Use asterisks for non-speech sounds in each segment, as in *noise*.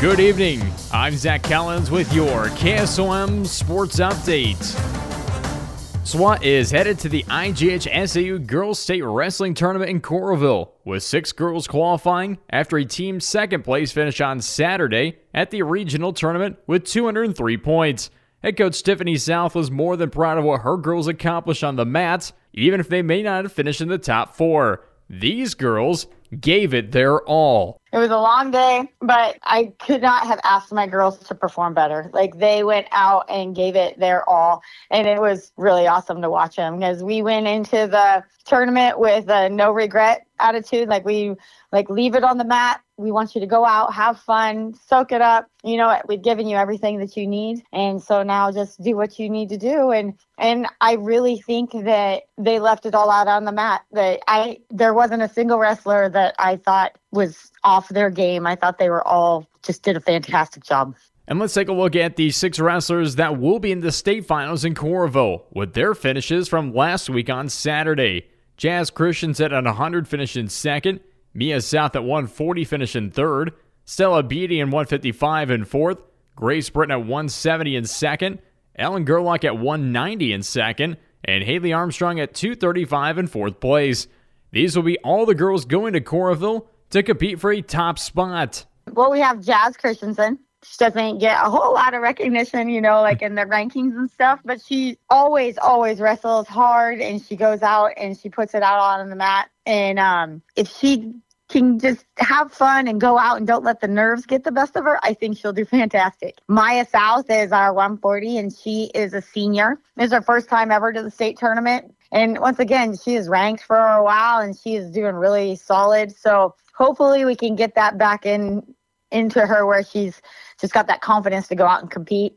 Good evening. I'm Zach Collins with your KSOM Sports Update. SWAT is headed to the IGHSAU Girls State Wrestling Tournament in Coralville, with six girls qualifying after a team second place finish on Saturday at the regional tournament with 203 points. Head coach Tiffany South was more than proud of what her girls accomplished on the mats, even if they may not have finished in the top four. These girls gave it their all. It was a long day, but I could not have asked my girls to perform better. Like they went out and gave it their all, and it was really awesome to watch them because we went into the tournament with a no regret attitude. Like we like leave it on the mat. We want you to go out, have fun, soak it up. You know, we've given you everything that you need, and so now just do what you need to do. And and I really think that they left it all out on the mat. That I there wasn't a single wrestler that I thought was off their game. I thought they were all just did a fantastic job. And let's take a look at the six wrestlers that will be in the state finals in Coralville with their finishes from last week on Saturday. Jazz Christensen at 100 finished in second. Mia South at 140 finished in third. Stella Beatty in 155 in fourth. Grace Britton at 170 in second. Ellen Gerlach at 190 in second. And Haley Armstrong at 235 in fourth place. These will be all the girls going to Coralville to compete for a top spot. Well, we have Jazz Christensen. She doesn't get a whole lot of recognition, you know, like in the rankings and stuff, but she always, always wrestles hard and she goes out and she puts it out on the mat. And um, if she can just have fun and go out and don't let the nerves get the best of her, I think she'll do *laughs* fantastic. Maya South is our 140 and she is a senior. Is her first time ever to the state tournament. And once again, she is ranked for a while and she is doing really solid. So hopefully we can get that back in into her where she's just got that confidence to go out and compete.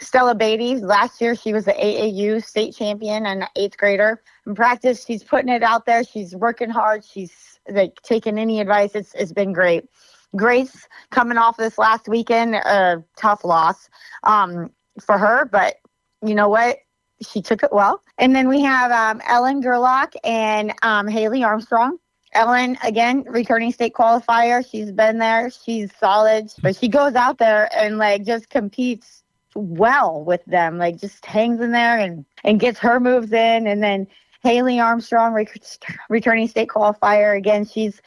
Stella Beatty, last year she was the AAU state champion and eighth grader. In practice, she's putting it out there. She's working hard. She's like taking any advice. It's it's been great. Grace coming off this last weekend, a tough loss um, for her, but you know what? She took it well. And then we have um, Ellen Gerlach and um, Haley Armstrong. Ellen, again, returning state qualifier. She's been there. She's solid, hmm. but she goes out there and like just competes well with them. Like just hangs in there and and gets her moves in. And then Haley Armstrong, returning state qualifier. Again, she's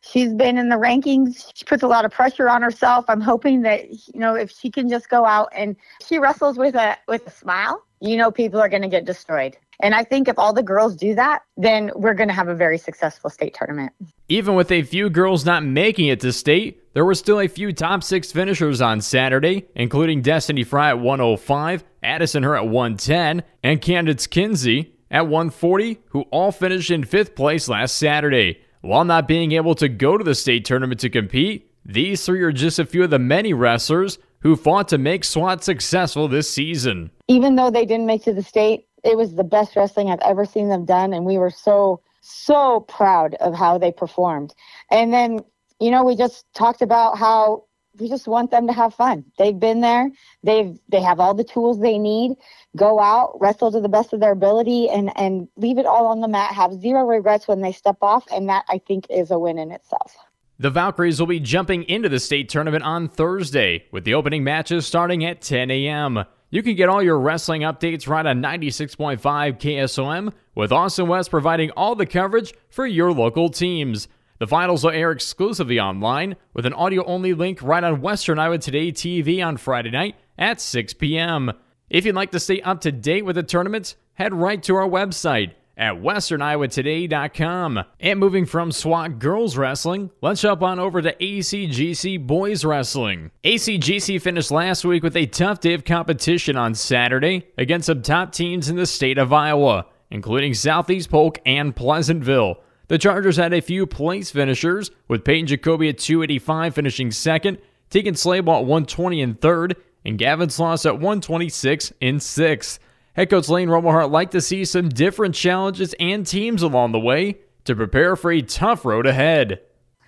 she's been in the rankings. She puts a lot of pressure on herself. I'm hoping that you know if she can just go out and she wrestles with a with a smile, you know people are going to get destroyed. And I think if all the girls do that, then we're going to have a very successful state tournament. Even with a few girls not making it to state, there were still a few top six finishers on Saturday, including Destiny Fry at 105, Addison Her at 110, and Candace Kinsey at 140, who all finished in fifth place last Saturday. While not being able to go to the state tournament to compete, these three are just a few of the many wrestlers who fought to make SWAT successful this season. Even though they didn't make to the state, it was the best wrestling I've ever seen them done, and we were so so proud of how they performed. And then you know we just talked about how we just want them to have fun. They've been there. They've they have all the tools they need. Go out, wrestle to the best of their ability, and and leave it all on the mat. Have zero regrets when they step off, and that I think is a win in itself. The Valkyries will be jumping into the state tournament on Thursday, with the opening matches starting at 10 a.m. You can get all your wrestling updates right on 96.5 KSOM, with Austin West providing all the coverage for your local teams. The finals will air exclusively online, with an audio only link right on Western Iowa Today TV on Friday night at 6 p.m. If you'd like to stay up to date with the tournaments, head right to our website at westerniowatoday.com. And moving from SWAT girls wrestling, let's jump on over to ACGC boys wrestling. ACGC finished last week with a tough day of competition on Saturday against some top teams in the state of Iowa, including Southeast Polk and Pleasantville. The Chargers had a few place finishers, with Peyton Jacoby at 285 finishing second, Tegan Slayball at 120 in third, and Gavin Sloss at 126 in sixth. Head coach Lane Romohart liked to see some different challenges and teams along the way to prepare for a tough road ahead.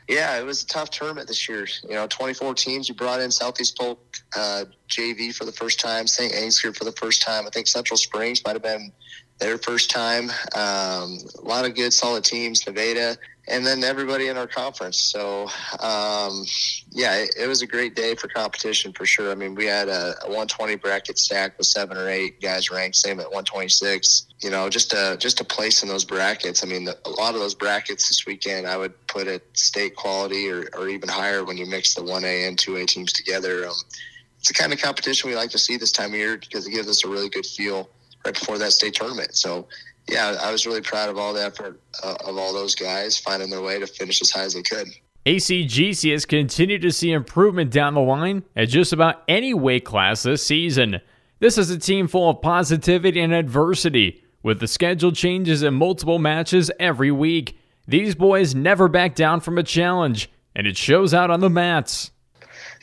Yeah, it was a tough tournament this year. You know, 24 teams. You brought in Southeast Polk uh, JV for the first time, St. Ansgar for the first time. I think Central Springs might have been their first time. Um, a lot of good, solid teams, Nevada, and then everybody in our conference. So, um, yeah, it, it, was a great day for competition for sure. I mean, we had a, a 120 bracket stack with seven or eight guys ranked, same at 126. You know, just a just a place in those brackets. I mean, the, a lot of those brackets this weekend, I would put at state quality or, or even higher when you mix the 1A and 2A teams together. Um, it's the kind of competition we like to see this time of year because it gives us a really good feel right before that state tournament. So yeah, I was really proud of all the effort uh, of all those guys finding their way to finish as high as they could. ACGC has continued to see improvement down the line at just about any weight class this season. This is a team full of positivity and adversity, with the schedule changes and multiple matches every week. These boys never back down from a challenge, and it shows out on the mats.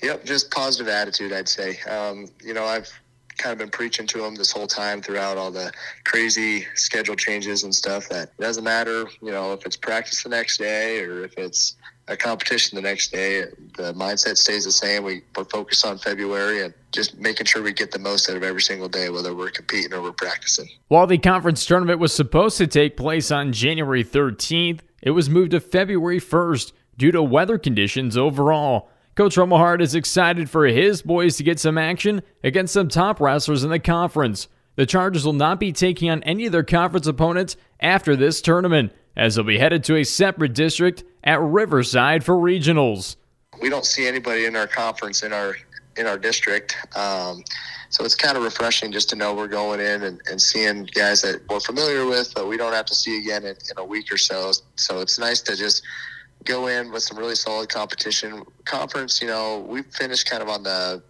Yep, just positive attitude, I'd say. Um, you know, I've kind of been preaching to them this whole time throughout all the crazy schedule changes and stuff that it doesn't matter, you know, if it's practice the next day or if it's a competition the next day, the mindset stays the same. We, we're focused on February and just making sure we get the most out of every single day, whether we're competing or we're practicing. While the conference tournament was supposed to take place on January 13th, it was moved to February 1st due to weather conditions overall. Coach Rommelhart is excited for his boys to get some action against some top wrestlers in the conference. The Chargers will not be taking on any of their conference opponents after this tournament, as they'll be headed to a separate district at Riverside for regionals. We don't see anybody in our conference in our in our district. Um, so it's kind of refreshing just to know we're going in and, and seeing guys that we're familiar with, but we don't have to see again in, in a week or so. So it's nice to just go in with some really solid competition. Conference, you know, we've finished kind of on the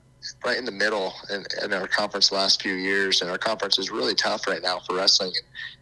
right in the middle in, in our conference last few years, and our conference is really tough right now for wrestling.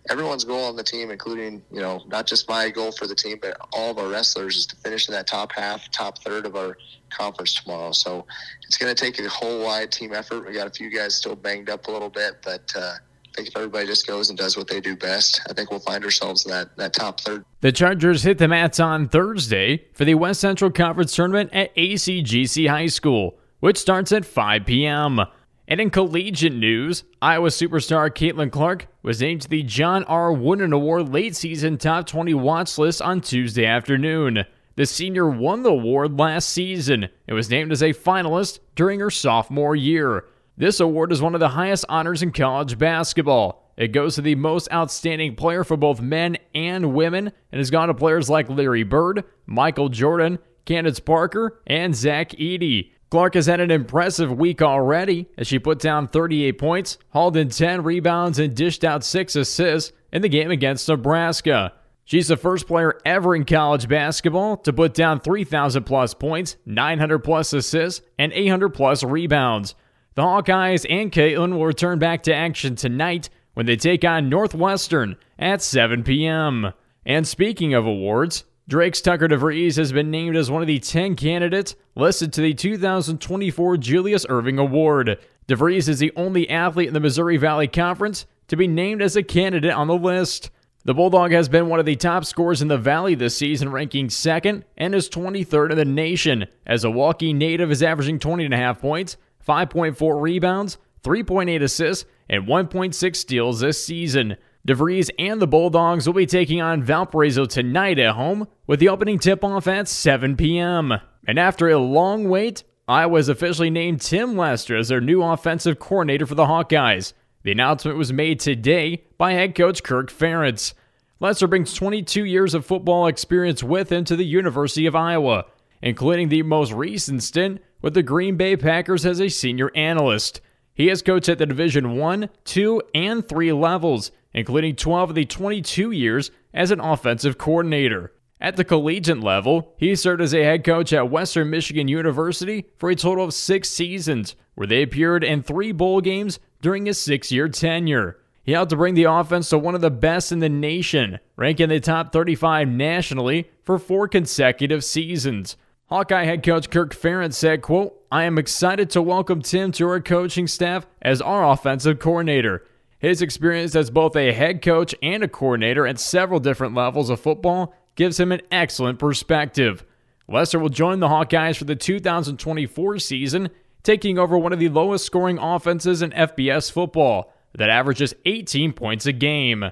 Everyone's goal on the team, including you know not just my goal for the team, but all of our wrestlers, is to finish in that top half, top third of our conference tomorrow. So it's going to take a whole wide team effort. We got a few guys still banged up a little bit, but. Uh, I think if everybody just goes and does what they do best, I think we'll find ourselves in that, that top third. The Chargers hit the mats on Thursday for the West Central Conference Tournament at ACGC High School, which starts at 5 p.m. And in collegiate news, Iowa superstar Caitlin Clark was named to the John R. Wooden Award late season top 20 watch list on Tuesday afternoon. The senior won the award last season and was named as a finalist during her sophomore year. This award is one of the highest honors in college basketball. It goes to the most outstanding player for both men and women and has gone to players like Larry Bird, Michael Jordan, Candace Parker, and Zach Edey. Clark has had an impressive week already as she put down 38 points, hauled in 10 rebounds, and dished out 6 assists in the game against Nebraska. She's the first player ever in college basketball to put down 3,000 plus points, 900 plus assists, and 800 plus rebounds. The Hawkeyes and Caitlin will return back to action tonight when they take on Northwestern at 7 p.m. And speaking of awards, Drake's Tucker DeVries has been named as one of the 10 candidates listed to the 2024 Julius Erving Award. DeVries is the only athlete in the Missouri Valley Conference to be named as a candidate on the list. The Bulldog has been one of the top scorers in the Valley this season, ranking second and is 23rd in the nation. As a Waukee native is averaging 20.5 points, 5.4 rebounds, 3.8 assists, and 1.6 steals this season. DeVries and the Bulldogs will be taking on Valparaiso tonight at home with the opening tip off at 7 p.m. And after a long wait, Iowa has officially named Tim Lester as their new offensive coordinator for the Hawkeyes. The announcement was made today by head coach Kirk Ferentz. Lester brings 22 years of football experience with him to the University of Iowa, including the most recent stint with the Green Bay Packers as a senior analyst. He has coached at the Division 1, 2, and 3 levels, including 12 of the 22 years as an offensive coordinator. At the collegiate level, he served as a head coach at Western Michigan University for a total of six seasons, where they appeared in three bowl games during his six year tenure. He helped to bring the offense to one of the best in the nation, ranking the top 35 nationally for four consecutive seasons. Hawkeye head coach Kirk Ferentz said, quote, I am excited to welcome Tim to our coaching staff as our offensive coordinator. His experience as both a head coach and a coordinator at several different levels of football gives him an excellent perspective. Lester will join the Hawkeyes for the 2024 season, taking over one of the lowest scoring offenses in FBS football. that averages 18 points a game.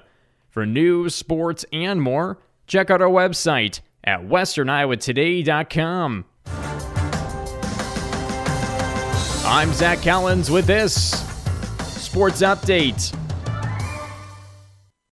For news, sports, and more, check out our website at westerniowatoday.com. I'm Zach Collins with this Sports Update.